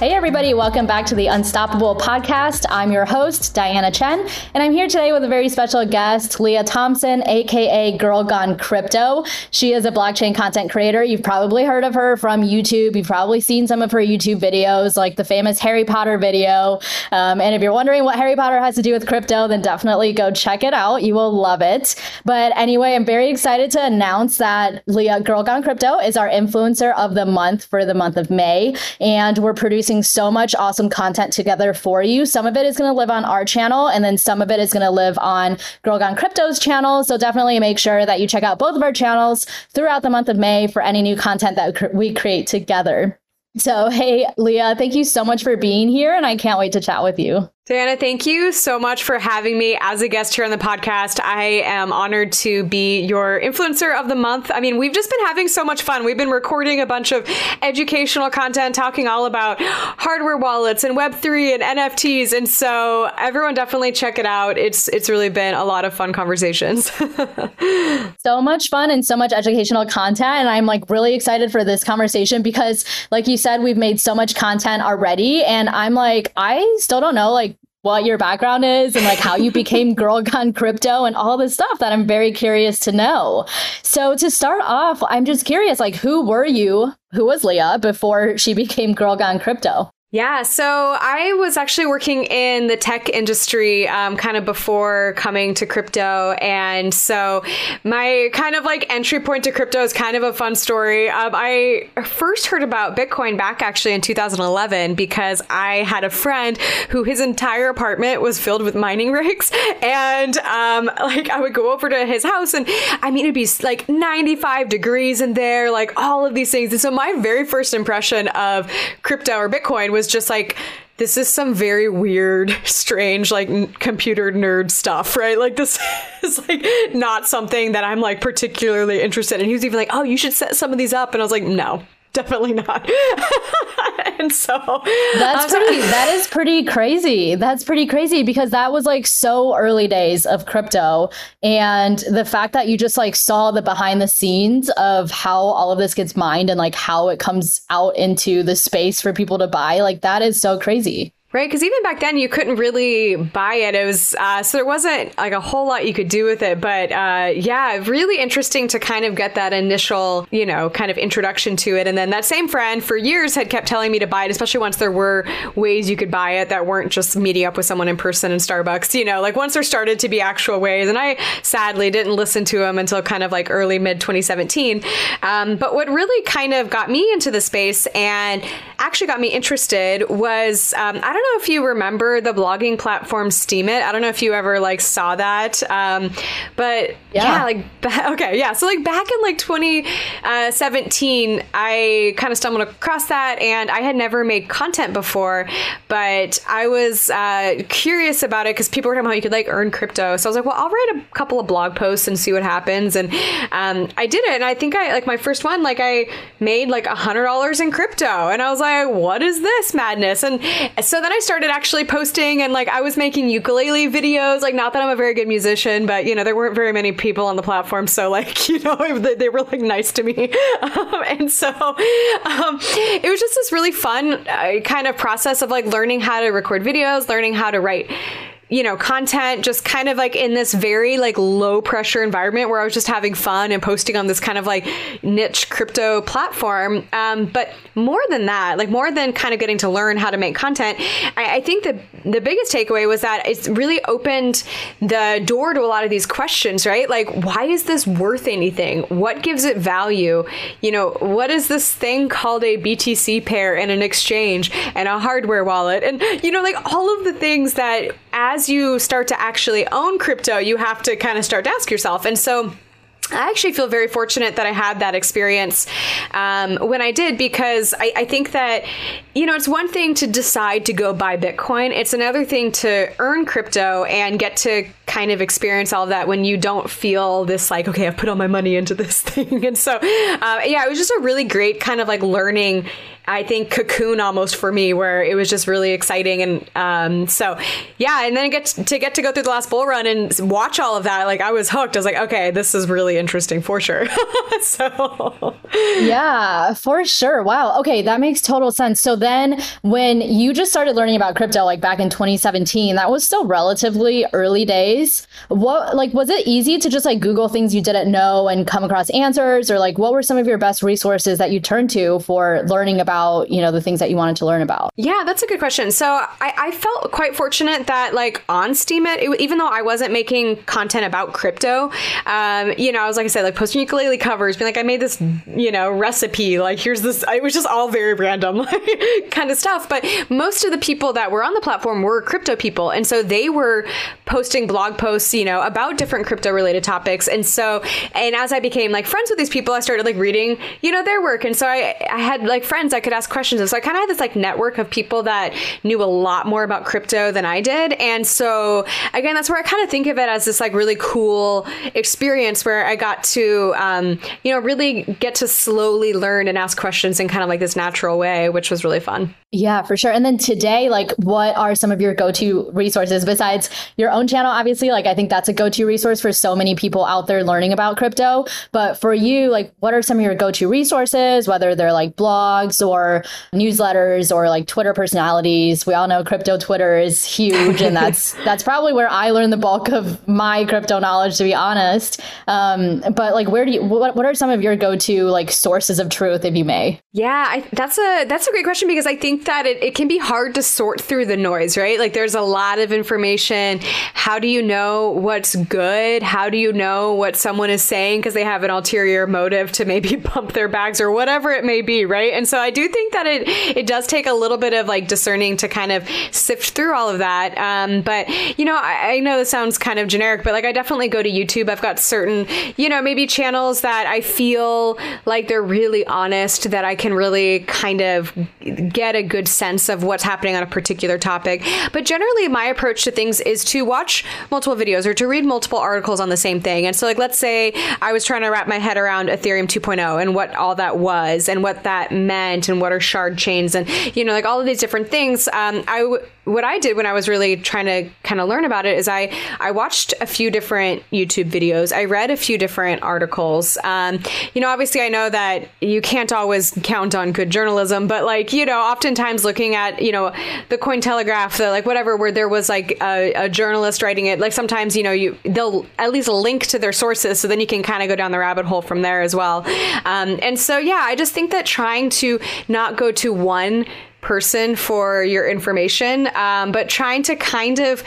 Hey, everybody, welcome back to the Unstoppable podcast. I'm your host, Diana Chen, and I'm here today with a very special guest, Lea Thompson, aka Girl Gone Crypto. She is a blockchain content creator. You've probably heard of her from YouTube. You've probably seen some of her YouTube videos, like the famous Harry Potter video. Um, and if you're wondering what Harry Potter has to do with crypto, then definitely go check it out. You will love it. But anyway, I'm very excited to announce that Lea Girl Gone Crypto is our influencer of the month for the month of May, and we're producing producing so much awesome content together for you. Some of it is going to live on our channel, and then some of it is going to live on Girl Gone Crypto's channel. So definitely make sure that you check out both of our channels throughout the month of May for any new content that we create together. So, hey, Lea, thank you so much for being here, and I can't wait to chat with you. Diana, thank you so much for having me as a guest here on the podcast. I am honored to be your influencer of the month. I mean, we've just been having so much fun. We've been recording a bunch of educational content, talking all about hardware wallets and Web3 and NFTs. And so everyone definitely check it out. It's it's really been a lot of fun conversations. so much fun and so much educational content. And I'm like really excited for this conversation because like you said, we've made so much content already. And I'm like, I still don't know like what your background is and like how you became Girl Gone Crypto and all this stuff that I'm very curious to know. So to start off, I'm just curious, like who were you? Who was Lea before she became Girl Gone Crypto? Yeah, so I was actually working in the tech industry um, kind of before coming to crypto. And so my kind of like entry point to crypto is kind of a fun story. Um, I first heard about Bitcoin back actually in 2011 because I had a friend who his entire apartment was filled with mining rigs. And um, like I would go over to his house and I mean, it'd be like 95 degrees in there, like all of these things. And so my very first impression of crypto or Bitcoin was was just like this is some very weird, strange, like n- computer nerd stuff, right? Like this is like not something that I'm like particularly interested in. He was even like, "Oh, you should set some of these up," and I was like, "No, definitely not. and so that's um, pretty that is pretty crazy. That's pretty crazy because that was like so early days of crypto and the fact that you just like saw the behind the scenes of how all of this gets mined and like how it comes out into the space for people to buy, like that is so crazy. Right, because even back then you couldn't really buy it. It was uh, so there wasn't like a whole lot you could do with it. But uh, yeah, really interesting to kind of get that initial, you know, kind of introduction to it. And then that same friend for years had kept telling me to buy it, especially once there were ways you could buy it that weren't just meeting up with someone in person in Starbucks. You know, like once there started to be actual ways. And I sadly didn't listen to him until kind of like early mid 2017. Um, but what really kind of got me into the space and actually got me interested was um, I don't don't know if you remember the blogging platform Steemit. I don't know if you ever like saw that, um, but yeah, yeah like okay, yeah. So like back in like 2017, uh, I kind of stumbled across that, and I had never made content before, but I was uh, curious about it because people were talking about how you could like earn crypto. So I was like, well, I'll write a couple of blog posts and see what happens, and um, I did it, and I think I like my first one, like I made like a hundred dollars in crypto, and I was like, what is this madness? And so then then I started actually posting and like I was making ukulele videos. Like, not that I'm a very good musician, but you know, there weren't very many people on the platform. So, like, you know, they were like nice to me. Um, and so um, it was just this really fun uh, kind of process of like learning how to record videos, learning how to write you know, content just kind of like in this very like low pressure environment where I was just having fun and posting on this kind of like niche crypto platform. Um, but more than that, like more than kind of getting to learn how to make content, I, I think the the biggest takeaway was that it's really opened the door to a lot of these questions, right? Like, why is this worth anything? What gives it value? You know, what is this thing called a BTC pair and an exchange and a hardware wallet? And you know, like all of the things that as you start to actually own crypto, you have to kind of start to ask yourself. And so I actually feel very fortunate that I had that experience um, when I did because I, I, think that, you know, it's one thing to decide to go buy Bitcoin, it's another thing to earn crypto and get to kind of experience all of that when you don't feel this like, okay, I've put all my money into this thing. And so, uh, yeah, it was just a really great kind of like learning I think cocoon almost for me, where it was just really exciting. And um, so, yeah, and then get to get to go through the last bull run and watch all of that. Like I was hooked. I was like, okay, this is really interesting for sure. so, yeah, for sure. Wow. Okay, that makes total sense. So then, when you just started learning about crypto, like back in 2017, that was still relatively early days. What like was it easy to just like Google things you didn't know and come across answers, or like what were some of your best resources that you turned to for learning about you know, the things that you wanted to learn about? Yeah, that's a good question. So I, I felt quite fortunate that like on Steemit, it, even though I wasn't making content about crypto, um, you know, I was like I said, like posting ukulele covers, being like, I made this, you know, recipe. Like here's this. It was just all very random kind of stuff. But most of the people that were on the platform were crypto people, and so they were posting blog posts, you know, about different crypto related topics. And so, and as I became like friends with these people, I started like reading, you know, their work. And so I, I had like friends I could ask questions. And so I kind of had this like network of people that knew a lot more about crypto than I did. And so again, that's where I kind of think of it as this like really cool experience where I got to, um, you know, really get to slowly learn and ask questions in kind of like this natural way, which was really fun. Yeah, for sure. And then today, like, what are some of your go to resources besides your own channel? Obviously, like, I think that's a go to resource for so many people out there learning about crypto. But for you, like, what are some of your go to resources, whether they're like blogs or newsletters or like Twitter personalities? We all know crypto Twitter is huge. and that's, that's probably where I learned the bulk of my crypto knowledge, to be honest. Um, but like, where do you, what, what are some of your go to like sources of truth, if you may? Yeah, I, that's a, that's a great question because I think that it, it can be hard to sort through the noise, right? Like there's a lot of information. How do you know what's good? How do you know what someone is saying because they have an ulterior motive to maybe pump their bags or whatever it may be, right? And so I do think that it it does take a little bit of like discerning to kind of sift through all of that. Um, but you know, I, I know this sounds kind of generic, but like I definitely go to YouTube. I've got certain, you know, maybe channels that I feel like they're really honest that I can really kind of get a good sense of what's happening on a particular topic. But generally, my approach to things is to watch multiple videos or to read multiple articles on the same thing. And so, like, let's say I was trying to wrap my head around Ethereum 2.0 and what all that was and what that meant and what are shard chains and, you know, like all of these different things. Um, I w- what I did when I was really trying to kind of learn about it is I I watched a few different YouTube videos. I read a few different articles. Um, you know, obviously, I know that you can't always count on good journalism, but like you know, oftentimes looking at you know the Cointelegraph, the like whatever, where there was like a, a journalist writing it. Like sometimes you know you they'll at least link to their sources, so then you can kind of go down the rabbit hole from there as well. Um, and so yeah, I just think that trying to not go to one person for your information, um, but trying to kind of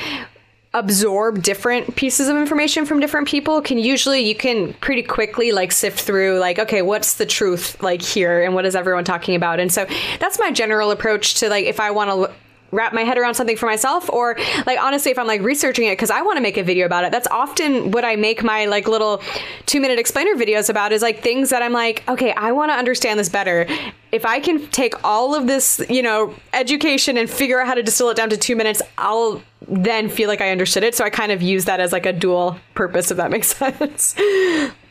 absorb different pieces of information from different people can usually you can pretty quickly like sift through like okay what's the truth like here and what is everyone talking about? And so that's my general approach to like if i want to wrap my head around something for myself or like honestly if i'm like researching it because i want to make a video about it. That's often what i make my like little two minute explainer videos about is like things that i'm like okay i want to understand this better. If i can take all of this you know education and figure out how to distill it down to two minutes i'll then feel like i understood it. So i kind of use that as like a dual purpose if that makes sense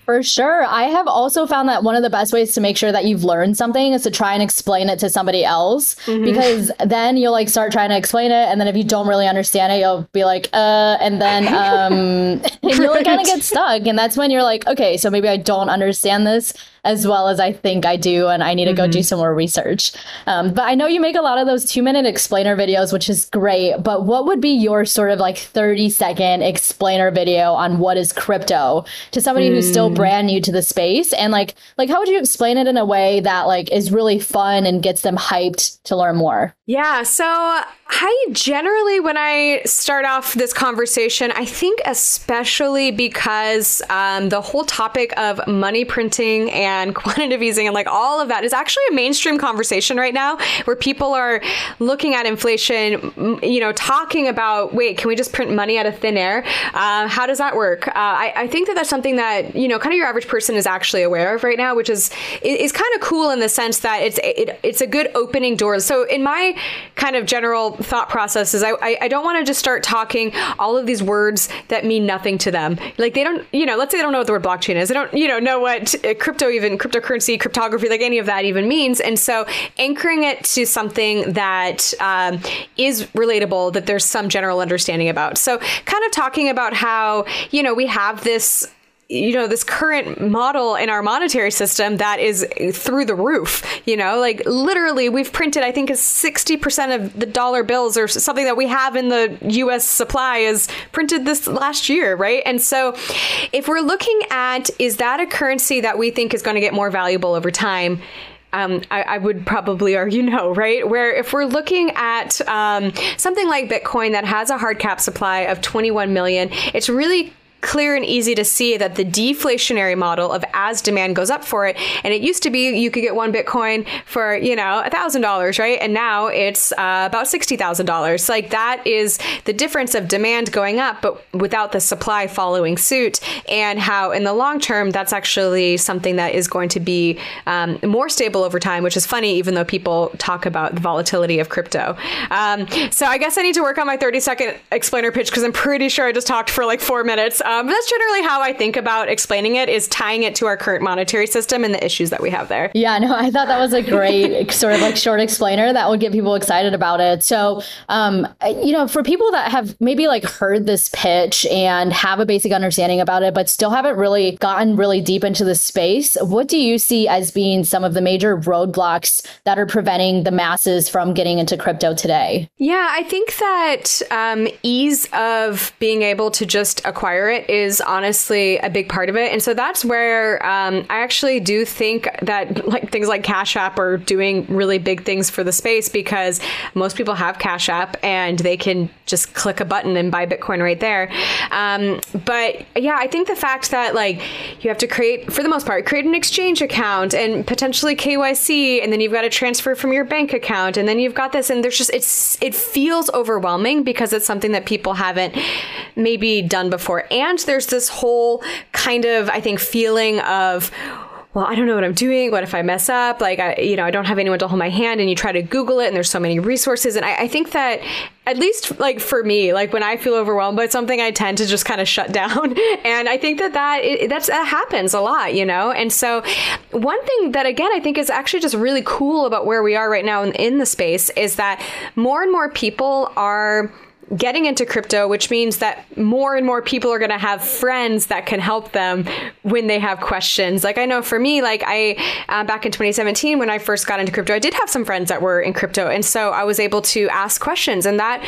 for sure. I have also found that one of the best ways to make sure that you've learned something is to try and explain it to somebody else mm-hmm. because then you'll like start trying to explain it. And then if you don't really understand it, you'll be like, uh, and then, um, and you'll like kind of get stuck. And that's when you're like, okay, so maybe I don't understand this as well as I think I do, and I need to mm-hmm. go do mm-hmm. some more research. Um, but I know you make a lot of those two minute explainer videos, which is great. But what would be your sort of like 30 second explainer video on what is crypto to somebody mm. who's still mm. brand new to the space? And like, like how would you explain it in a way that like is really fun and gets them hyped to learn more? Yeah. So I generally, when I start off this conversation, I think especially because um, the whole topic of money printing and quantitative easing and like all of that is actually a mainstream conversation right now where people are looking at inflation, you know, talking about, wait, can we just print money out of thin air? Uh, how does that work? Uh, I, I, think that that's something that, you know, kind of your average person is actually aware of right now, which is, is kind of cool in the sense that it's, it, it's a good opening door. So in my kind of general thought process is I, I, I don't want to just start talking all of these words that mean nothing to them. Like they don't, you know, let's say they don't know what the word blockchain is. They don't, you know, know what crypto even, cryptocurrency, cryptography, like any of that even means. And so anchoring it to something that um, is relatable, that there's some general understanding about. So kind of talking about how, you know, we have this you know this current model in our monetary system that is through the roof you know like literally we've printed i think is 60% of the dollar bills or something that we have in the us supply is printed this last year right and so if we're looking at is that a currency that we think is going to get more valuable over time um, I, I, would probably argue no, right? Where if we're looking at um, something like Bitcoin that has a hard cap supply of 21 million, it's really clear and easy to see that the deflationary model of as demand goes up for it, and it used to be you could get one Bitcoin for, you know, a $1,000, right? And now it's uh, about $60,000. Like that is the difference of demand going up, but without the supply following suit, and how in the long term, that's actually something that is going to be um, more stable over time, which is funny, even though people talk about the volatility of crypto. Um, so I guess I need to work on my 30 second explainer pitch because I'm pretty sure I just talked for like four minutes. Um, that's generally how I think about explaining it is tying it to our current monetary system and the issues that we have there. Yeah, no, I thought that was a great sort of like short explainer that would get people excited about it. So, um, you know, for people that have maybe like heard this pitch and have a basic understanding about it, but still haven't really gotten really deep into the space, what do you see as being some of the major roadblocks that are preventing the masses from getting into crypto today? Yeah, I think that um, ease of being able to just acquire it is honestly a big part of it. And so that's where um, I actually do think that like things like Cash App are doing really big things for the space because most people have Cash App and they can just click a button and buy Bitcoin right there. Um, but yeah, I think the fact that like you have to create, for the most part, create an exchange account and potentially KYC, and then you've got to transfer from your bank account, and then you've got this, and there's just it's it feels overwhelming because it's something that people haven't maybe done before, and and there's this whole kind of, I think, feeling of, well, I don't know what I'm doing. What if I mess up? Like, I, you know, I don't have anyone to hold my hand and you try to Google it and there's so many resources. And I, I think that at least like for me, like when I feel overwhelmed by something, I tend to just kind of shut down. And I think that that, it, that's, that happens a lot, you know? And so one thing that again, I think is actually just really cool about where we are right now in, in the space is that more and more people are, getting into crypto, which means that more and more people are going to have friends that can help them when they have questions. Like I know for me, like I uh, back in 2017 when I first got into crypto, I did have some friends that were in crypto, and so I was able to ask questions, and that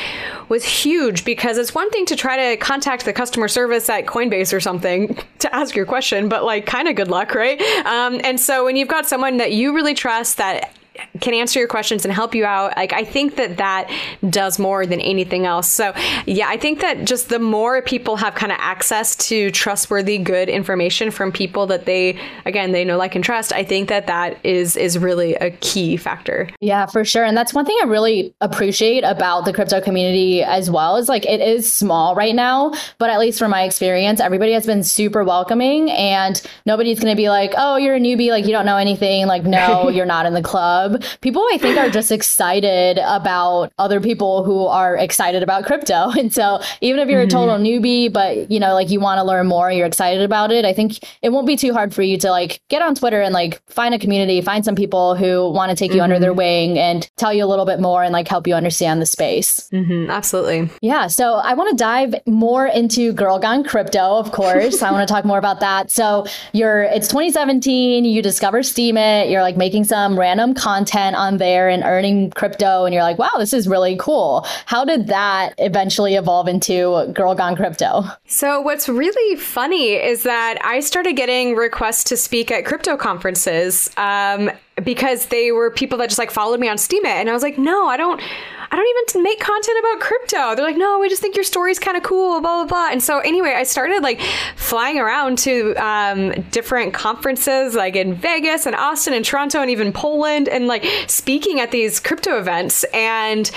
was huge because it's one thing to try to contact the customer service at Coinbase or something to ask your question, but like kind of good luck, right? Um, and so when you've got someone that you really trust that can answer your questions and help you out. Like I think that that does more than anything else. So yeah, I think that just the more people have kind of access to trustworthy, good information from people that they again they know, like, and trust. I think that that is is really a key factor. Yeah, for sure. And that's one thing I really appreciate about the crypto community as well. Is like it is small right now, but at least from my experience, everybody has been super welcoming, and nobody's going to be like, "Oh, you're a newbie, like you don't know anything." Like, no, you're not in the club club. People, I think, are just excited about other people who are excited about crypto. And so, even if you're mm-hmm. a total newbie, but you know, like you want to learn more, you're excited about it, I think it won't be too hard for you to like get on Twitter and like find a community, find some people who want to take you mm-hmm. under their mm-hmm. wing and tell you a little bit more and like help you understand the space. Mm-hmm. Absolutely. Yeah. So, I want to dive more into Girl Gone Crypto, of course. I want to talk more about that. So, you're, it's 2017, you discover Steemit, you're like making some random content content on there and earning crypto and you're like, wow, this is really cool. How did that eventually evolve into Girl Gone Crypto? So, what's really funny is that I started getting requests to speak at crypto conferences. Um, because they were people that just like followed me on Steemit. And I was like, no, I don't, I don't even make content about crypto. They're like, no, we just think your story's kind of cool, blah, blah, blah. And so anyway, I started like flying around to um, different conferences like in Vegas and Austin and Toronto and even Poland and like speaking at these crypto events. And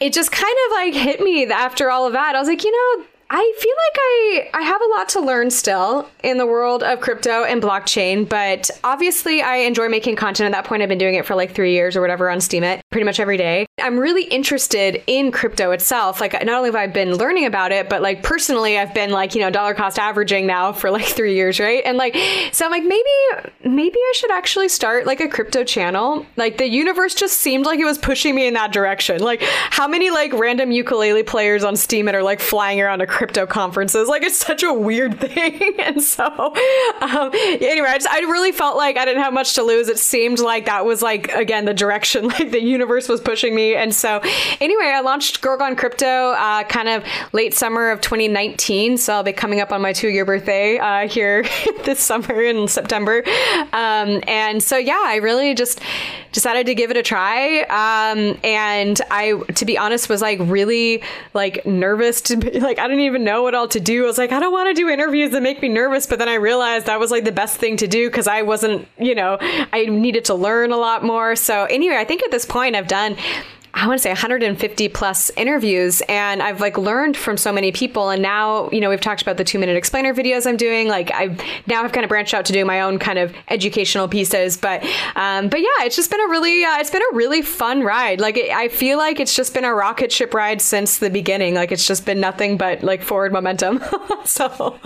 it just kind of like hit me after all of that. I was like, you know, I feel like I I have a lot to learn still in the world of crypto and blockchain, but obviously I enjoy making content. At that point, I've been doing it for like three years or whatever on Steemit, pretty much every day. I'm really interested in crypto itself. Like, not only have I been learning about it, but like personally, I've been like you know dollar cost averaging now for like three years, right? And like, so I'm like maybe maybe I should actually start like a crypto channel. Like the universe just seemed like it was pushing me in that direction. Like, how many like random ukulele players on Steemit are like flying around a crypto conferences. Like it's such a weird thing. and so, um, anyway, I just I really felt like I didn't have much to lose. It seemed like that was like again the direction like the universe was pushing me. And so, anyway, I launched Girl Gone Crypto uh, kind of late summer of 2019. So I'll be coming up on my two year birthday uh, here this summer in September. Um, and so yeah, I really just decided to give it a try. Um, and I, to be honest, was like really like nervous to be like I didn't even know what all to do. I was like, I don't want to do interviews that make me nervous. But then I realized that was like the best thing to do because I wasn't, you know, I needed to learn a lot more. So anyway, I think at this point I've done I want to say 150 plus interviews and I've like learned from so many people and now you know we've talked about the 2 minute explainer videos I'm doing like I've now I've kind of branched out to do my own kind of educational pieces but um, but yeah it's just been a really uh, it's been a really fun ride. Like it, I feel like it's just been a rocket ship ride since the beginning. Like it's just been nothing but like forward momentum. So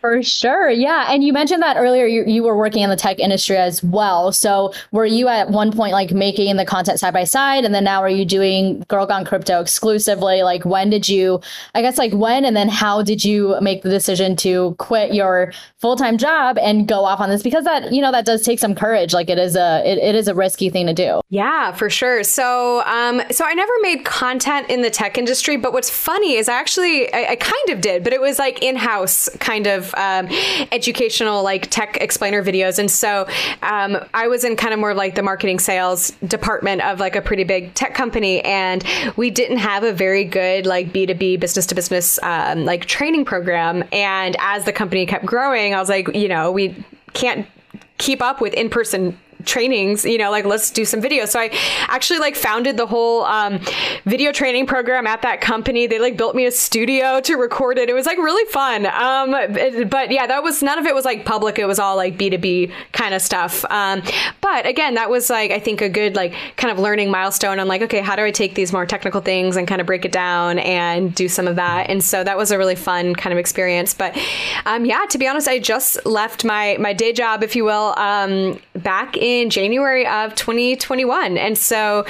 for sure yeah and you mentioned that earlier you, you were working in the tech industry as well. So were you at one point like making the content side by side and then now are you you doing Girl Gone Crypto exclusively? Like, when did you, I guess, like when and then how did you make the decision to quit your full time job and go off on this? Because that, you know, that does take some courage. Like, it is a, it, it is a risky thing to do. Yeah, for sure. So, um, so I never made content in the tech industry, but what's funny is I actually, I, I kind of did, but it was like in house kind of um, educational, like tech explainer videos. And so um, I was in kind of more like the marketing sales department of like a pretty big tech company and we didn't have a very good like B2B business to business um, like training program. And as the company kept growing, I was like, you know, we can't keep up with in person trainings, you know, like let's do some videos. So I actually like founded the whole um, video training program at that company. They like built me a studio to record it. It was like really fun. Um, but yeah, that was none of it was like public. It was all like B2B kind of stuff. Um, but again, that was like, I think a good like kind of learning milestone on like, okay, how do I take these more technical things and kind of break it down and do some of that. And so that was a really fun kind of experience. But um, yeah, to be honest, I just left my, my day job, if you will, um, back in in January of 2021. And so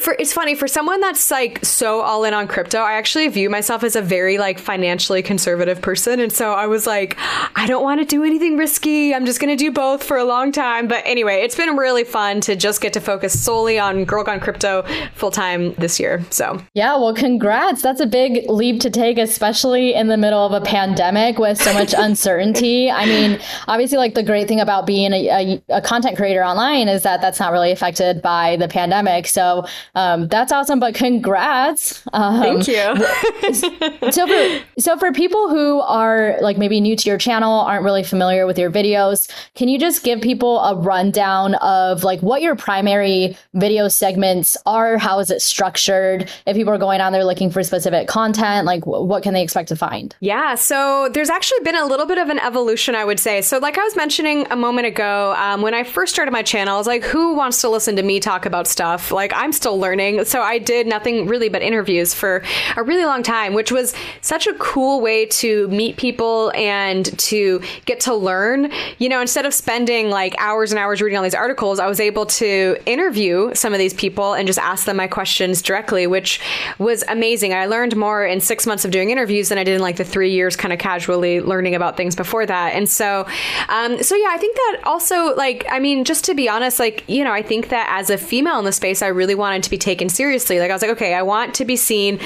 for it's funny for someone that's like so all in on crypto i actually view myself as a very like financially conservative person. And so i was like i don't want to do anything risky. I'm just going to do both for a long time. But anyway it's been really fun to just get to focus solely on girl gone crypto full time this year so. Yeah well congrats. That's a big leap to take especially in the middle of a pandemic with so much uncertainty. I mean obviously like the great thing about being a, a, a content creator online is that that's not really affected by the pandemic. So um, that's awesome, but congrats. Um, Thank you. so for so for people who are like maybe new to your channel, aren't really familiar with your videos, can you just give people a rundown of like what your primary video segments are? How is it structured? If people are going on there looking for specific content, like w- what can they expect to find? Yeah, so there's actually been a little bit of an evolution, I would say. So like I was mentioning a moment ago, um, when I first started my channel, I was like, who wants to listen to me talk about stuff? Like I'm still learning. So I did nothing really but interviews for a really long time, which was such a cool way to meet people and to get to learn. You know, instead of spending like hours and hours reading all these articles, I was able to interview some of these people and just ask them my questions directly, which was amazing. I learned more in six months of doing interviews than I did in like the three years kind of casually learning about things before that. And so, um, so yeah, I think that also like, I mean, just to be honest, like, you know, I think that as a female in the space, I really wanted to be taken seriously. Like I was like, okay, I want to be seen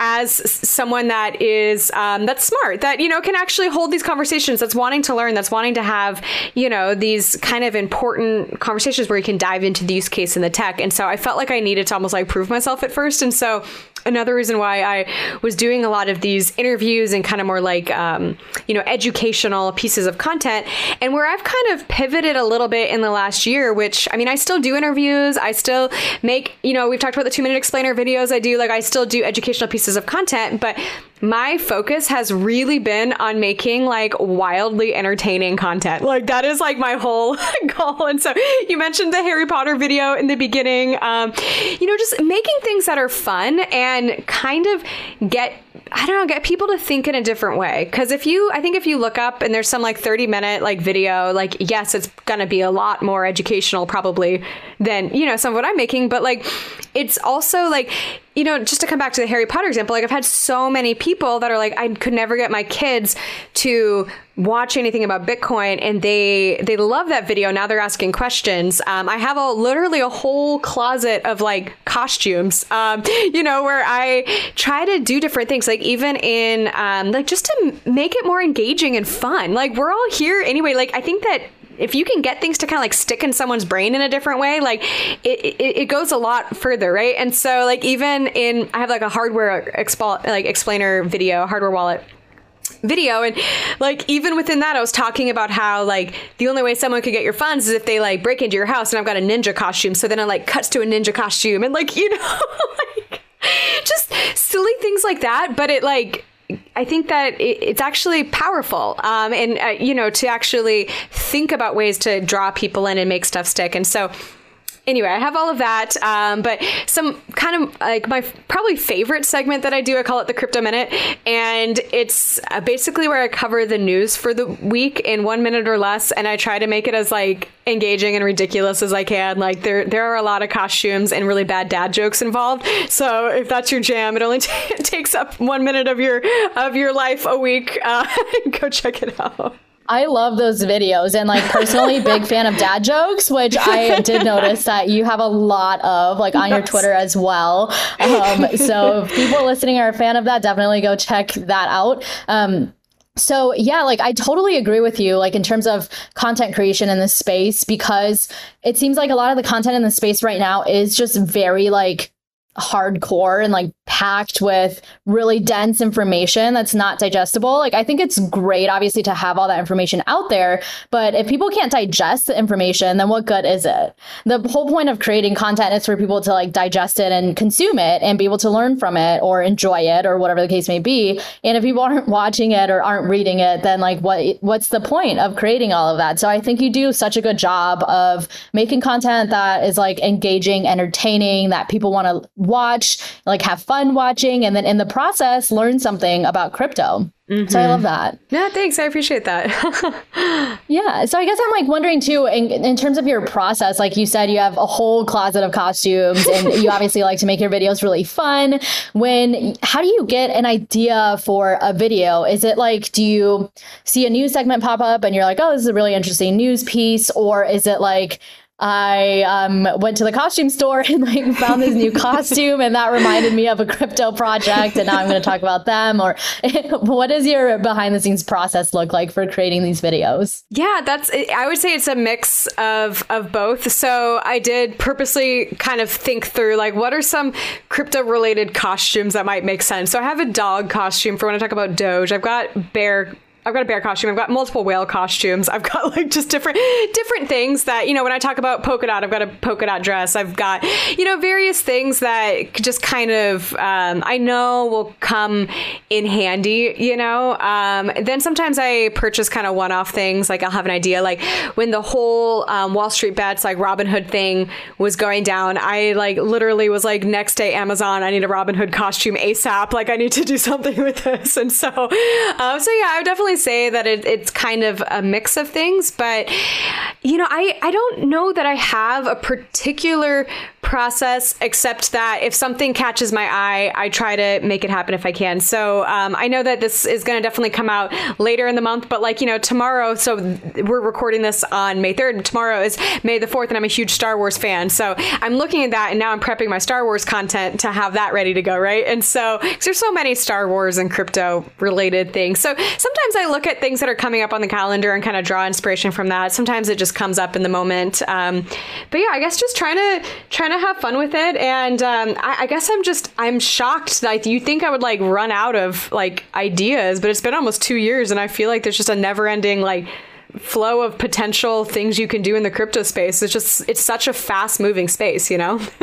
as someone that is um, that's smart, that you know can actually hold these conversations, that's wanting to learn, that's wanting to have you know these kind of important conversations where you can dive into the use case in the tech. And so I felt like I needed to almost like prove myself at first, and so another reason why I was doing a lot of these interviews and kind of more like um, you know educational pieces of content, and where I've kind of pivoted a little bit in the last year. Which I mean, I still do interviews. I still make you know we've talked about the two minute explainer videos. I do like I still do educational pieces of content, but my focus has really been on making like wildly entertaining content. Like that is like my whole goal. And so you mentioned the Harry Potter video in the beginning. Um, you know, just making things that are fun and kind of get I don't know, get people to think in a different way. Because if you, I think if you look up and there's some like 30 minute like video, like, yes, it's to be a lot more educational probably than, you know, some of what I'm making. But like, it's also like, you know, just to come back to the Harry Potter example, like I've had so many people that are like, I could never get my kids to watch anything about Bitcoin, and they they love that video. Now they're asking questions. Um, I have a literally a whole closet of like costumes, um, you know, where I try to do different things, like even in um, like just to make it more engaging and fun. Like we're all here anyway. Like I think that if you can get things to kind of like stick in someone's brain in a different way, like it, it, it, goes a lot further, right? And so like even in I have like a hardware expo- like explainer video, hardware wallet video and like even within that i was talking about how like the only way someone could get your funds is if they like break into your house and i've got a ninja costume so then it like cuts to a ninja costume and like you know like just silly things like that but it like I think that it's actually powerful, um, and uh, you know, to actually think about ways to draw people in and make stuff stick. And so, anyway, I have all of that. Um, but some kind of like my probably favorite segment that I do, I call it the Crypto Minute. And it's uh, basically where I cover the news for the week in one minute or less. And I try to make it as like engaging and ridiculous as I can. Like there, there are a lot of costumes and really bad dad jokes involved. So if that's your jam, it only t- takes up one minute of your, of your life a week. Uh, go check it out. I love those videos and like personally big fan of dad jokes, which I did notice that you have a lot of like on yes. your Twitter as well. Um, so if people listening are a fan of that, definitely go check that out. Um, so yeah, like I totally agree with you, like in terms of content creation in this space, because it seems like a lot of the content in the space right now is just very like hardcore and like packed with really dense information that's not digestible. Like I think it's great obviously to have all that information out there, but if people can't digest the information, then what good is it? The whole point of creating content is for people to like digest it and consume it and be able to learn from it or enjoy it or whatever the case may be. And if people aren't watching it or aren't reading it, then like what what's the point of creating all of that? So I think you do such a good job of making content that is like engaging, entertaining, that people want to watch, like have fun watching, and then in the process, learn something about crypto. Mm-hmm. So I love that. Yeah, thanks. I appreciate that. yeah. So I guess I'm like wondering too, in, in terms of your process, like you said, you have a whole closet of costumes and you obviously like to make your videos really fun. When, how do you get an idea for a video? Is it like, do you see a news segment pop up and you're like, oh, this is a really interesting news piece? Or is it like, I um, went to the costume store and like found this new costume, and that reminded me of a crypto project. And now I'm going to talk about them. Or what does your behind the scenes process look like for creating these videos? Yeah, that's. I would say it's a mix of of both. So I did purposely kind of think through like what are some crypto related costumes that might make sense. So I have a dog costume for when I talk about Doge. I've got bear I've got a bear costume. I've got multiple whale costumes. I've got like just different different things that you know when I talk about Polkadot, I've got a polka dot dress. I've got you know various things that just kind of um, I know will come in handy. You know, um, then sometimes I purchase kind of one off things. Like I'll have an idea. Like when the whole um, Wall Street bets like Robinhood thing was going down, I like literally was like next day Amazon. I need a Robin Hood costume ASAP. Like I need to do something with this. And so, um, so yeah, I would definitely say that it, it's kind of a mix of things, but you know, I, I don't know that I have a particular process, except that if something catches my eye, I try to make it happen if I can. So um, I know that this is going to definitely come out later in the month, but like, you know, tomorrow, so we're recording this on May 3rd, and tomorrow is May the 4th, and I'm a huge Star Wars fan. So I'm looking at that, and now I'm prepping my Star Wars content to have that ready to go, right? And so, there's so many Star Wars and crypto related things. So sometimes I look at things that are coming up on the calendar and kind of draw inspiration from that. Sometimes it just comes up in the moment. Um, but yeah, I guess just trying to trying to have fun with it, and um, I, I, guess I'm just I'm shocked that you think I would like run out of like ideas, but it's been almost two years, and I feel like there's just a never ending like flow of potential things you can do in the crypto space. It's just it's such a fast moving space, you know.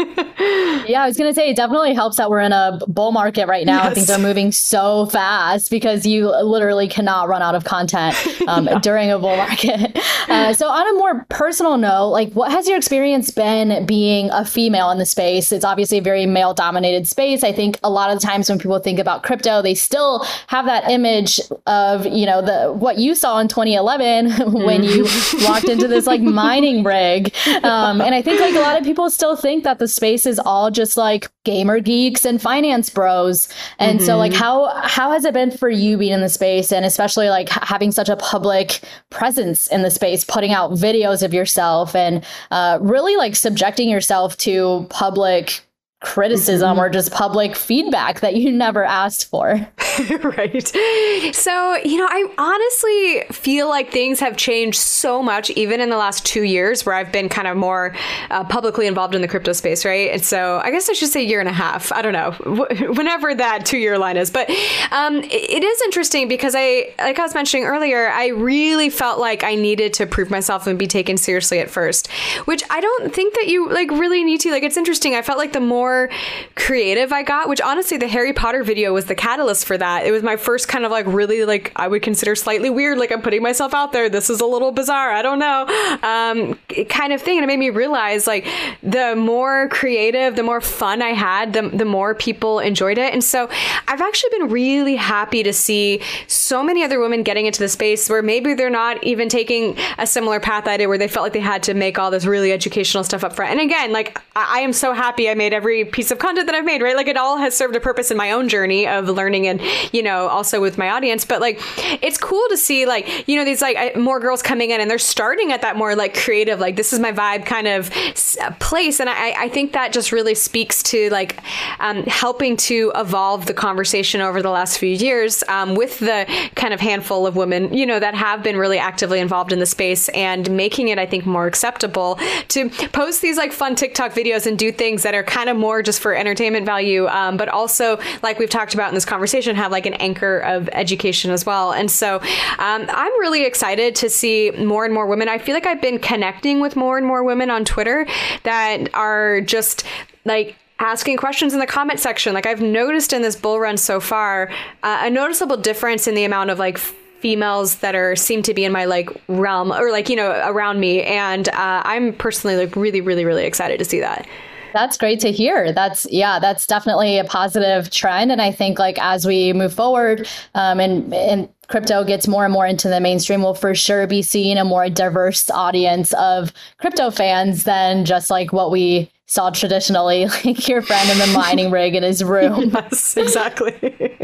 yeah, I was gonna say it definitely helps that we're in a bull market right now. Yes. Things are moving so fast because you literally cannot run out of content um, yeah. during a bull market. Uh, so on a more personal note, like what has your experience been being a female in the space? It's obviously a very male dominated space. I think a lot of the times when people think about crypto, they still have that image of you know the what you saw in 2011 when you walked into this like mining rig. Um, and I think like a lot of people still think that the space is all just like gamer geeks and finance bros. And mm-hmm. so like mm-hmm. how how has it been for you being in the space and especially like having such a public presence in the space, putting out videos of yourself and uh, really like subjecting yourself to public criticism mm-hmm. or just public feedback that you never asked for. right. So, you know, I honestly feel like things have changed so much, even in the last two years, where I've been kind of more uh, publicly involved in the crypto space, right? And so I guess I should say year and a half. I don't know, whenever that two year line is. But um, it is interesting because I, like I was mentioning earlier, I really felt like I needed to prove myself and be taken seriously at first, which I don't think that you like really need to. Like, it's interesting. I felt like the more more creative I got, which honestly, the Harry Potter video was the catalyst for that. It was my first kind of like really like I would consider slightly weird, like I'm putting myself out there. This is a little bizarre. I don't know, um, kind of thing. And it made me realize like the more creative, the more fun I had, the the more people enjoyed it. And so I've actually been really happy to see so many other women getting into the space where maybe they're not even taking a similar path I did, where they felt like they had to make all this really educational stuff up front. And again, like I, I am so happy I made every piece of content that I've made, right? Like it all has served a purpose in my own journey of learning and, you know, also with my audience. But like, it's cool to see like, you know, these like more girls coming in and they're starting at that more like creative, like this is my vibe kind of uh, place. And I, I think that just really speaks to like um, helping to evolve the conversation over the last few years um, with the kind of handful of women, you know, that have been really actively involved in the space and making it, I think, more acceptable to post these like fun TikTok videos and do things that are kind of more more just for entertainment value, um, but also, like we've talked about in this conversation, have like an anchor of education as well. And so um, I'm really excited to see more and more women. I feel like I've been connecting with more and more women on Twitter that are just like asking questions in the comment section. Like I've noticed in this bull run so far, uh, a noticeable difference in the amount of like females that are seem to be in my like realm or like you know around me and uh, i'm personally like really really really excited to see that that's great to hear. That's yeah, that's definitely a positive trend. And I think like as we move forward, um, and and crypto gets more and more into the mainstream, we'll for sure be seeing a more diverse audience of crypto fans than just like what we saw traditionally, like your friend in the mining rig in his room. Yes, exactly.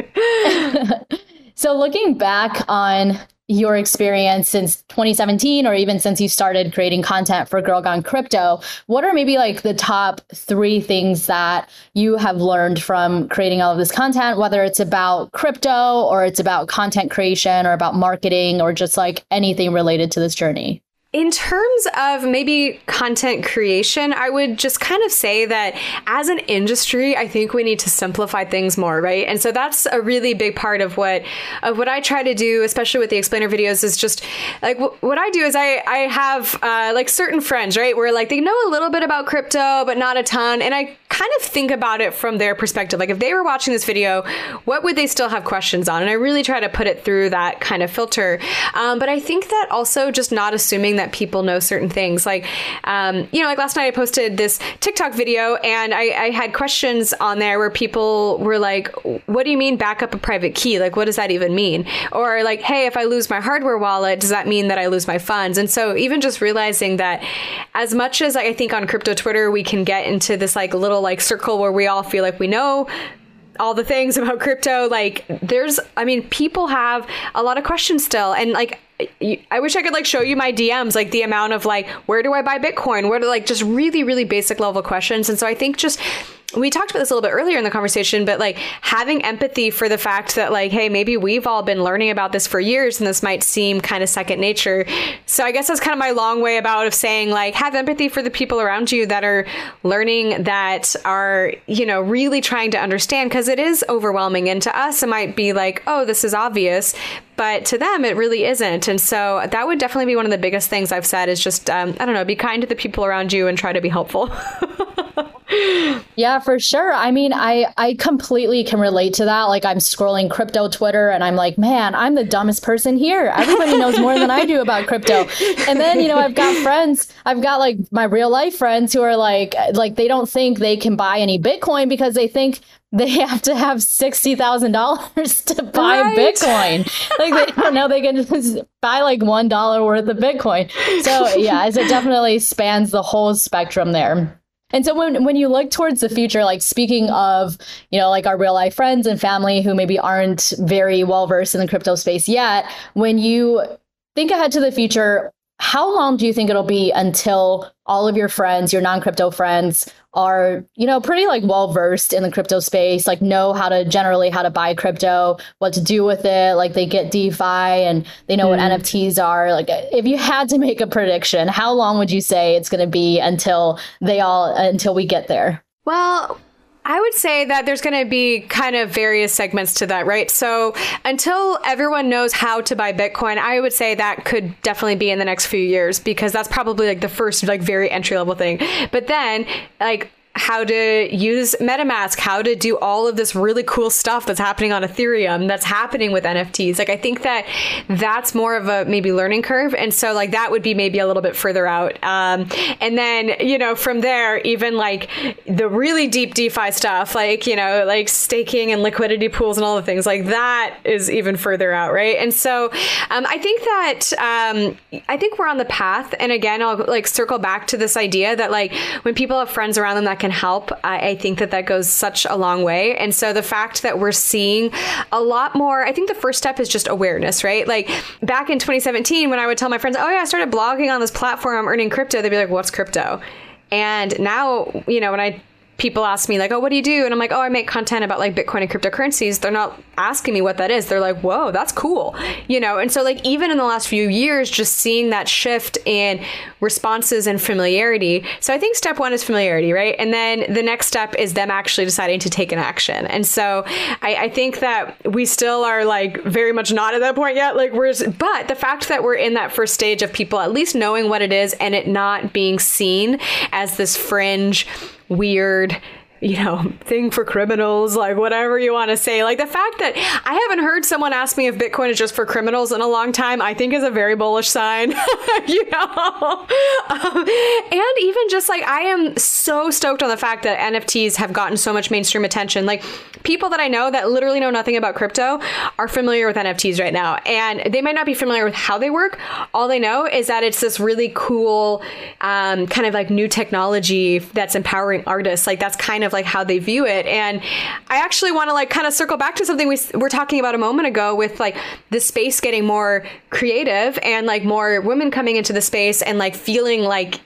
so looking back on your experience since 2017 or even since you started creating content for Girl Gone Crypto, what are maybe like the top three things that you have learned from creating all of this content, whether it's about crypto or it's about content creation or about marketing or just like anything related to this journey? In terms of maybe content creation, I would just kind of say that as an industry, I think we need to simplify things more, right? And so that's a really big part of what of what I try to do, especially with the explainer videos, is just like w- what I do is I I have uh, like certain friends, right, where like they know a little bit about crypto but not a ton, and I kind of think about it from their perspective. Like if they were watching this video, what would they still have questions on? And I really try to put it through that kind of filter. Um, but I think that also just not assuming that people know certain things. Like, um, you know, like last night I posted this TikTok video and I, I had questions on there where people were like, what do you mean back up a private key? Like, what does that even mean? Or like, hey, if I lose my hardware wallet, does that mean that I lose my funds? And so even just realizing that as much as I think on crypto Twitter, we can get into this like little like circle where we all feel like we know all the things about crypto like there's i mean people have a lot of questions still and like I wish I could like show you my DMs, like the amount of like, where do I buy Bitcoin? Where do like just really, really basic level questions. And so I think just we talked about this a little bit earlier in the conversation, but like having empathy for the fact that like, hey, maybe we've all been learning about this for years and this might seem kind of second nature. So I guess that's kind of my long way about of saying like have empathy for the people around you that are learning that are, you know, really trying to understand because it is overwhelming. And to us, it might be like, oh, this is obvious. But to them, it really isn't. And so that would definitely be one of the biggest things I've said is just, um, I don't know, be kind to the people around you and try to be helpful. yeah, for sure. I mean, I I completely can relate to that. Like I'm scrolling crypto Twitter and I'm like, man, I'm the dumbest person here. Everybody knows more than I do about crypto. And then, you know, I've got friends, I've got like my real life friends who are like like they don't think they can buy any Bitcoin because they think they have to have sixty thousand dollars to buy right. Bitcoin. Like they don't know they can just buy like one dollar worth of Bitcoin. So yeah, it definitely spans the whole spectrum there. And so when when you look towards the future, like speaking of, you know, like our real life friends and family who maybe aren't very well versed in the crypto space yet, when you think ahead to the future, how long do you think it'll be until all of your friends, your non-crypto friends, are you know pretty like well versed in the crypto space like know how to generally how to buy crypto what to do with it like they get defi and they know mm. what nfts are like if you had to make a prediction how long would you say it's going to be until they all until we get there well I would say that there's going to be kind of various segments to that, right? So until everyone knows how to buy Bitcoin, I would say that could definitely be in the next few years because that's probably like the first like very entry level thing. But then like how to use MetaMask, how to do all of this really cool stuff that's happening on Ethereum, that's happening with NFTs. Like, I think that that's more of a maybe learning curve. And so, like, that would be maybe a little bit further out. Um, and then, you know, from there, even like the really deep DeFi stuff, like, you know, like staking and liquidity pools and all the things, like that is even further out, right? And so, um, I think that, um, I think we're on the path. And again, I'll like circle back to this idea that, like, when people have friends around them that can help, I, I, think that that goes such a long way. And so the fact that we're seeing a lot more, I think the first step is just awareness, right? Like back in 2017, when I would tell my friends, oh, yeah, I started blogging on this platform, I'm earning crypto, they'd be like, what's crypto? And now, you know, when I people ask me like, "Oh, what do you do?" and I'm like, "Oh, I make content about like Bitcoin and cryptocurrencies." They're not asking me what that is. They're like, "Whoa, that's cool," you know. And so like even in the last few years, just seeing that shift in responses and familiarity. So I think step one is familiarity, right? And then the next step is them actually deciding to take an action. And so I, I think that we still are like very much not at that point yet. Like we're, but the fact that we're in that first stage of people at least knowing what it is and it not being seen as this fringe weird you know, thing for criminals, like whatever you want to say. Like the fact that I haven't heard someone ask me if Bitcoin is just for criminals in a long time, I think is a very bullish sign, you know? Um, and even just like, I am so stoked on the fact that NFTs have gotten so much mainstream attention. Like people that I know that literally know nothing about crypto are familiar with NFTs right now. And they might not be familiar with how they work. All they know is that it's this really cool, um, kind of like new technology that's empowering artists. Like that's kind of of like how they view it. And I actually want to like kind of circle back to something we were talking about a moment ago with like the space getting more creative and like more women coming into the space and like feeling like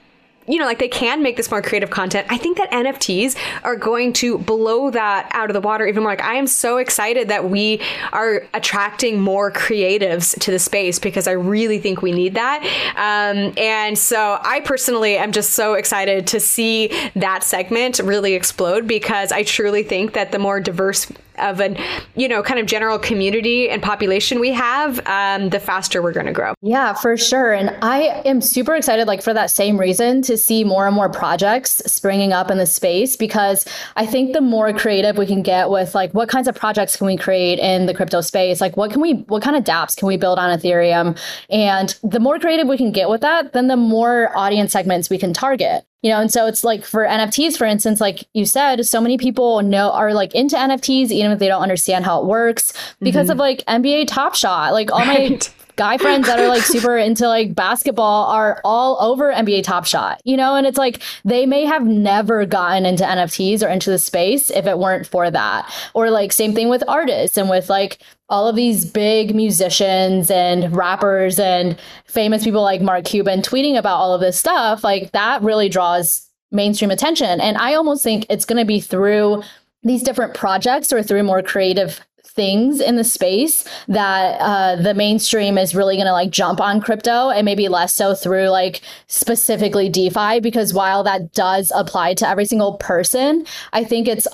you know, like they can make this more creative content. I think that NFTs are going to blow that out of the water even more. Like, I am so excited that we are attracting more creatives to the space because I really think we need that. Um, and so, I personally am just so excited to see that segment really explode because I truly think that the more diverse of an you know kind of general community and population we have, um, the faster we're going to grow. Yeah, for sure. And I am super excited, like for that same reason, to see more and more projects springing up in the space because I think the more creative we can get with like what kinds of projects can we create in the crypto space, like what can we, what kind of DApps can we build on Ethereum, and the more creative we can get with that, then the more audience segments we can target you know and so it's like for nfts for instance like you said so many people know are like into nfts even if they don't understand how it works because mm-hmm. of like nba top shot like all right. my guy friends that are like super into like basketball are all over NBA Top Shot, you know? And it's like they may have never gotten into NFTs or into the space if it weren't for that. Or like same thing with artists and with like all of these big musicians and rappers and famous people like Mark Cuban tweeting about all of this stuff, like that really draws mainstream attention. And I almost think it's going to be through these different projects or through more creative things in the space that uh, the mainstream is really going to like jump on crypto and maybe less so through like specifically DeFi because while that does apply to every single person, I think it's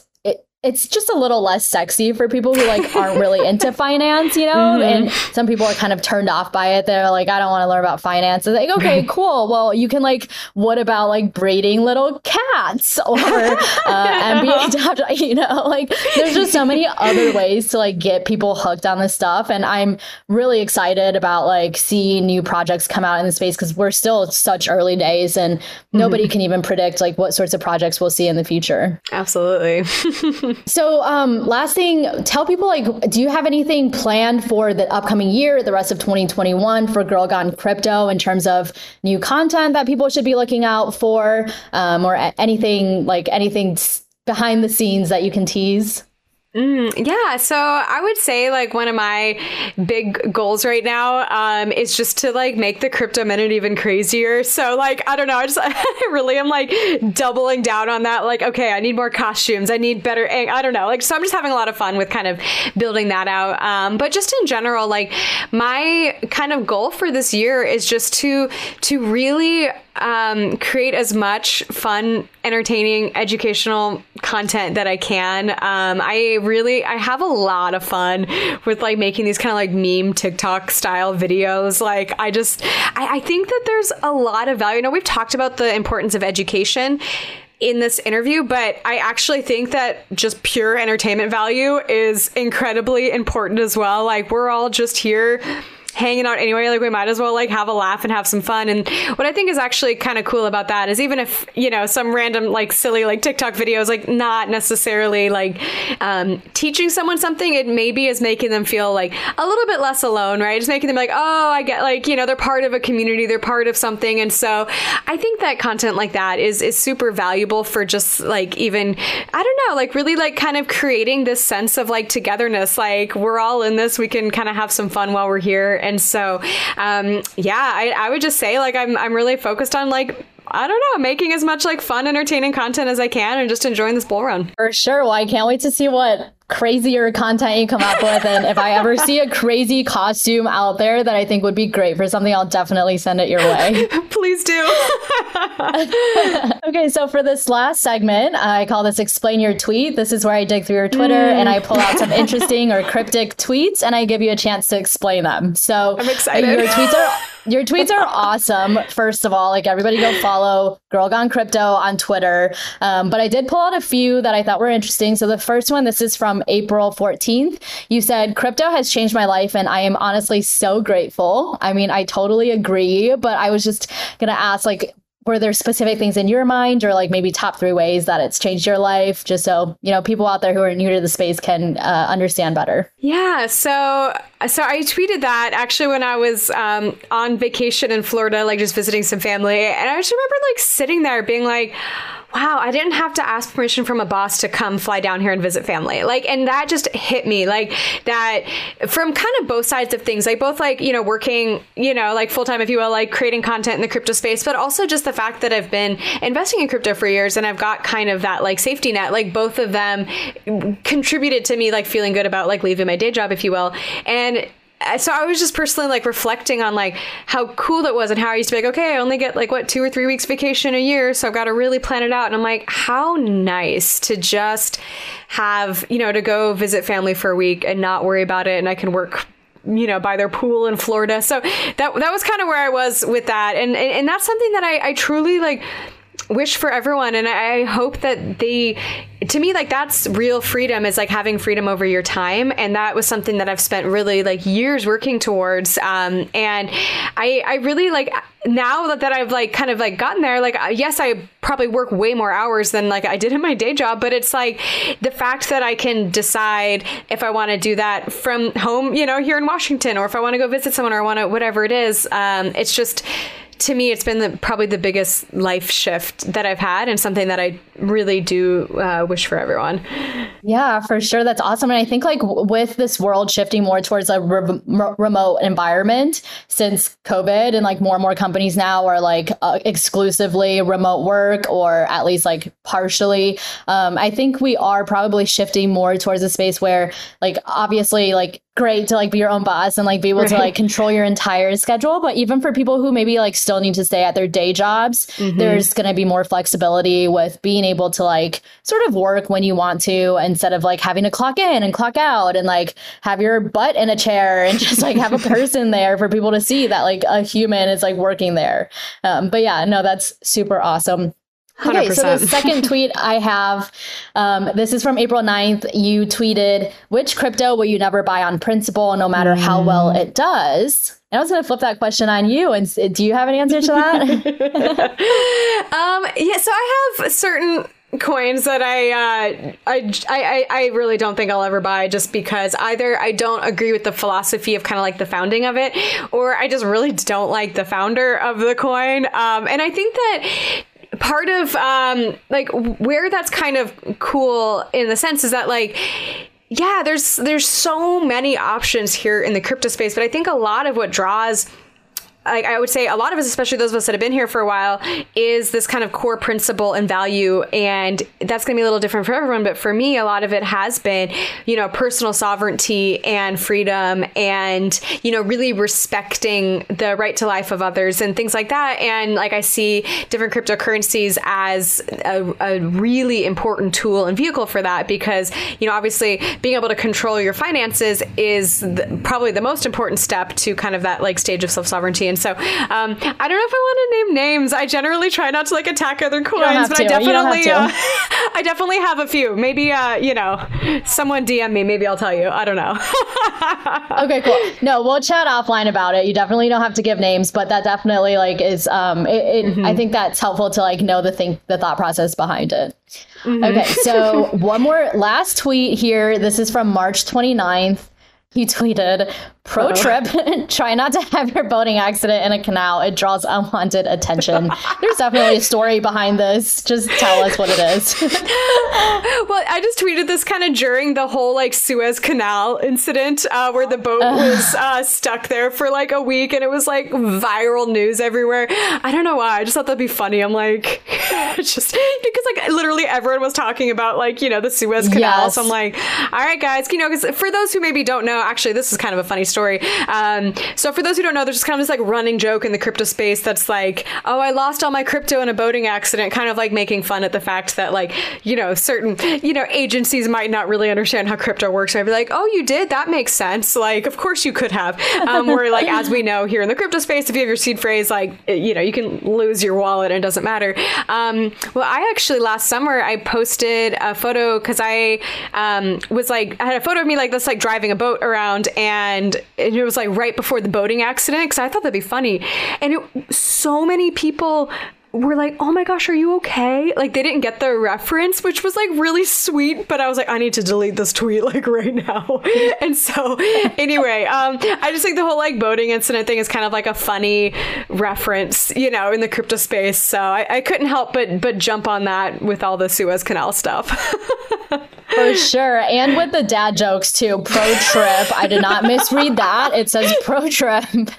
it's just a little less sexy for people who like aren't really into finance, you know? Mm-hmm. And some people are kind of turned off by it. They're like, I don't want to learn about finance. It's like, okay, cool. Well, you can like, what about like braiding little cats or uh, NBA, you know, like there's just so many other ways to like get people hooked on this stuff. And I'm really excited about like seeing new projects come out in the space because we're still such early days and mm-hmm. nobody can even predict like what sorts of projects we'll see in the future. Absolutely. so, um, last thing, tell people like, do you have anything planned for the upcoming year, the rest of 2021 for Girl Gone Crypto in terms of new content that people should be looking out for, um, or anything like anything behind the scenes that you can tease? Mm, yeah, so I would say like one of my big goals right now um, is just to like make the crypto minute even crazier. So like I don't know, I just I really am like doubling down on that. Like okay, I need more costumes, I need better. I don't know, like so I'm just having a lot of fun with kind of building that out. Um, but just in general, like my kind of goal for this year is just to to really um, create as much fun, entertaining, educational content that I can. Um, I really, I have a lot of fun with like making these kind of like meme TikTok style videos. Like, I just, I, I think that there's a lot of value. You know, we've talked about the importance of education in this interview, but I actually think that just pure entertainment value is incredibly important as well. Like, we're all just here hanging out anyway like we might as well like have a laugh and have some fun. And what i think is actually kind of cool about that is even if you know some random like silly like tiktok videos like not necessarily like um, teaching someone something it maybe is making them feel like a little bit less alone right? It's making them like oh i get like you know they're part of a community they're part of something. And so i think that content like that is is super valuable for just like even i don't know like really like kind of creating this sense of like togetherness like we're all in this we can kind of have some fun while we're here and so, um, yeah, I, I would just say like I'm I'm really focused on like I don't know, making as much like fun, entertaining content as I can and just enjoying this bull run. For sure. Well, I can't wait to see what crazier content you come up with. And if I ever see a crazy costume out there that I think would be great for something, I'll definitely send it your way. Please do. okay, so for this last segment, I call this Explain Your Tweet. This is where I dig through your Twitter mm. and I pull out some interesting or cryptic tweets and I give you a chance to explain them. So I'm excited. Your tweets are your tweets are awesome. First of all, like everybody go follow Girl Gone Crypto on Twitter. Um, but I did pull out a few that I thought were interesting. So the first one, this is from April 14th. You said, Crypto has changed my life, and I am honestly so grateful. I mean, I totally agree, but I was just going to ask, like, were there specific things in your mind or like maybe top three ways that it's changed your life? Just so you know people out there who are new to the space can uh, understand better. Yeah so so i tweeted that actually when i was um, on vacation in florida like just visiting some family. And i just remember like sitting there being like wow, I didn't have to ask permission from a boss to come fly down here and visit family. Like, and that just hit me like that from kind of both sides of things, like both like, you know, working, you know, like full time, if you will, like creating content in the crypto space, but also just the fact that I've been investing in crypto for years and I've got kind of that like safety net, like both of them contributed to me like feeling good about like leaving my day job, if you will. And uh, so I was just personally like reflecting on like how cool it was and how I used to be like, okay, I only get like what two or three weeks vacation a year, so I've got to really plan it out. And I'm like, how nice to just have you know to go visit family for a week and not worry about it, and I can work you know by their pool in Florida. So that that was kind of where I was with that, and and, and that's something that I, I truly like wish for everyone and i hope that they to me like that's real freedom is like having freedom over your time and that was something that i've spent really like years working towards um, and i i really like now that, that i've like kind of like gotten there like yes i probably work way more hours than like i did in my day job but it's like the fact that i can decide if i want to do that from home you know here in washington or if i want to go visit someone or i want to whatever it is um, it's just to me, it's been the, probably the biggest life shift that I've had, and something that I really do uh, wish for everyone. Yeah, for sure. That's awesome. And I think like w- with this world shifting more towards a re- remote environment since COVID, and like more and more companies now are like uh, exclusively remote work or at least like partially. Um, I think we are probably shifting more towards a space where like obviously like great to like be your own boss and like be able right. to like control your entire schedule but even for people who maybe like still need to stay at their day jobs mm-hmm. there's going to be more flexibility with being able to like sort of work when you want to instead of like having to clock in and clock out and like have your butt in a chair and just like have a person there for people to see that like a human is like working there um, but yeah no that's super awesome 100%. Okay, so the second tweet I have, um, this is from April 9th. You tweeted, which crypto will you never buy on principle no matter how well it does? And I was going to flip that question on you. And do you have an answer to that? um, yeah, so I have certain coins that I, uh, I, I, I really don't think I'll ever buy just because either I don't agree with the philosophy of kind of like the founding of it, or I just really don't like the founder of the coin. Um, and I think that part of um, like where that's kind of cool in the sense is that like yeah there's there's so many options here in the crypto space but i think a lot of what draws like I would say a lot of us, especially those of us that have been here for a while, is this kind of core principle and value. And that's going to be a little different for everyone. But for me, a lot of it has been, you know, personal sovereignty and freedom and, you know, really respecting the right to life of others and things like that. And like I see different cryptocurrencies as a, a really important tool and vehicle for that because, you know, obviously being able to control your finances is the, probably the most important step to kind of that like stage of self sovereignty and so um, I don't know if I want to name names. I generally try not to like attack other coins, but to. I definitely, uh, I definitely have a few. Maybe, uh, you know, someone DM me. Maybe I'll tell you. I don't know. okay, cool. No, we'll chat offline about it. You definitely don't have to give names, but that definitely like is. Um, it, it, mm-hmm. I think that's helpful to like know the think the thought process behind it. Mm-hmm. Okay, so one more last tweet here. This is from March 29th. He tweeted, Pro Uh-oh. trip, try not to have your boating accident in a canal. It draws unwanted attention. There's definitely a story behind this. Just tell us what it is. well, I just tweeted this kind of during the whole like Suez Canal incident uh, where the boat was uh, stuck there for like a week and it was like viral news everywhere. I don't know why. I just thought that'd be funny. I'm like, just because like literally everyone was talking about like, you know, the Suez Canal. Yes. So I'm like, all right, guys, you know, because for those who maybe don't know, actually, this is kind of a funny story. Um, so for those who don't know, there's just kind of this like running joke in the crypto space that's like, oh, I lost all my crypto in a boating accident, kind of like making fun at the fact that like, you know, certain, you know, agencies might not really understand how crypto works. I'd be like, oh, you did? That makes sense. Like, of course you could have. Um, where like, as we know here in the crypto space, if you have your seed phrase, like, you know, you can lose your wallet and it doesn't matter. Um, well, I actually last summer, I posted a photo because I um, was like, I had a photo of me like this, like driving a boat around and it was like right before the boating accident because I thought that'd be funny. And it, so many people were like, "Oh my gosh, are you okay?" Like they didn't get the reference, which was like really sweet. But I was like, I need to delete this tweet like right now. and so, anyway, um, I just think the whole like boating incident thing is kind of like a funny reference, you know, in the crypto space. So I, I couldn't help but but jump on that with all the Suez Canal stuff. For sure. And with the dad jokes too. Pro trip. I did not misread that. It says pro trip. right.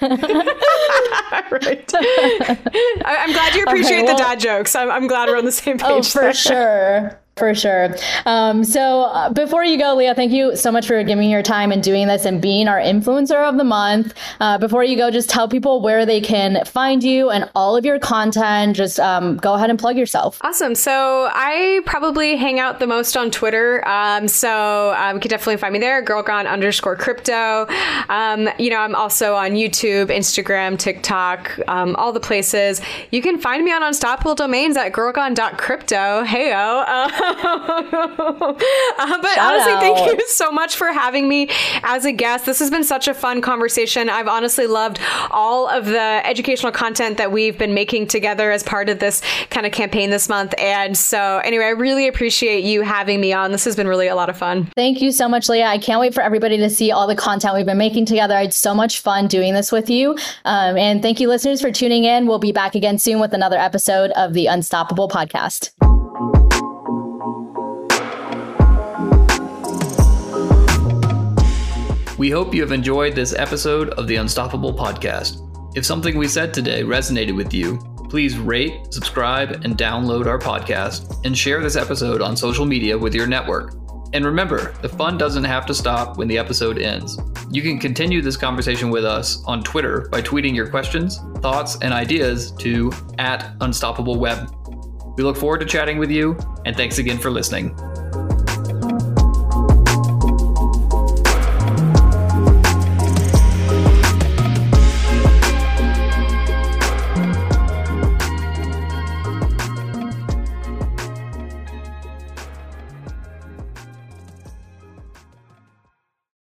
I, am glad you appreciate okay, well, the dad jokes. I'm, I'm glad we're on the same oh, page. Oh, for there. sure. For sure. Um, so uh, before you go, Lea, thank you so much for giving your time and doing this and being our influencer of the month. Uh, before you go, just tell people where they can find you and all of your content. Just um, go ahead and plug yourself. Awesome. So I probably hang out the most on Twitter. Um, so um, you can definitely find me there, girlgone underscore crypto. Um, you know, I'm also on YouTube, Instagram, TikTok, um, all the places. You can find me on Unstoppable Domains at girlgone.crypto. Heyo. Uh, but Shout honestly, out. thank you so much for having me as a guest. This has been such a fun conversation. I've honestly loved all of the educational content that we've been making together as part of this kind of campaign this month. And so, anyway, I really appreciate you having me on. This has been really a lot of fun. Thank you so much, Lea. I can't wait for everybody to see all the content we've been making together. I had so much fun doing this with you. Um, and thank you, listeners, for tuning in. We'll be back again soon with another episode of the Unstoppable Podcast. We hope you have enjoyed this episode of the Unstoppable Podcast. If something we said today resonated with you, please rate, subscribe, and download our podcast and share this episode on social media with your network. And remember, the fun doesn't have to stop when the episode ends. You can continue this conversation with us on Twitter by tweeting your questions, thoughts, and ideas to at UnstoppableWeb. We look forward to chatting with you, and thanks again for listening.